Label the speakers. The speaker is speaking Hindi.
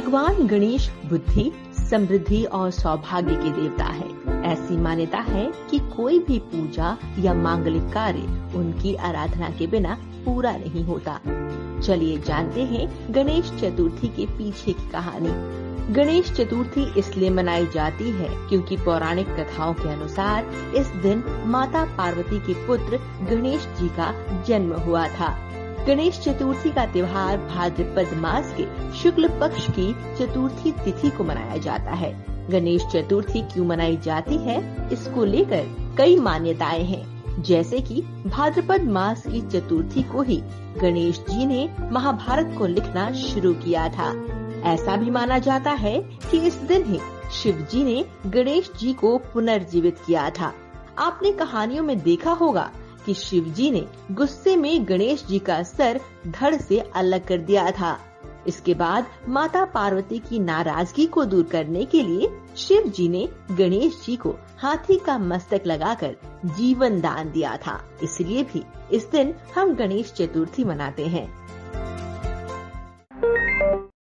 Speaker 1: भगवान गणेश बुद्धि, समृद्धि और सौभाग्य के देवता है। ऐसी मान्यता है कि कोई भी पूजा या मांगलिक कार्य उनकी आराधना के बिना पूरा नहीं होता। चलिए जानते हैं गणेश चतुर्थी के पीछे की कहानी। गणेश चतुर्थी इसलिए मनाई जाती है क्योंकि पौराणिक कथाओं के अनुसार इस दिन माता पार्वती के पुत्र गणेश जी का जन्म हुआ था। गणेश चतुर्थी का त्योहार भाद्रपद मास के शुक्ल पक्ष की चतुर्थी तिथि को मनाया जाता है। गणेश चतुर्थी क्यों मनाई जाती है, इसको लेकर कई मान्यताएँ हैं। जैसे कि भाद्रपद मास की चतुर्थी को ही गणेश जी ने महाभारत को लिखना शुरू किया था। ऐसा भी माना जाता है कि इस दिन ही शिव जी ने गणेश जी को पुनर्जीवित किया था। आपने कहानियों में देखा होगा कि शिव जी ने गुस्से में गणेश जी का सर धड़ से अलग कर दिया था। इसके बाद माता पार्वती की नाराज़गी को दूर करने के लिए शिव जी ने गणेश जी को हाथी का मस्तक लगाकर जीवन दान दिया था। इसलिए भी इस दिन हम गणेश चतुर्थी मनाते हैं।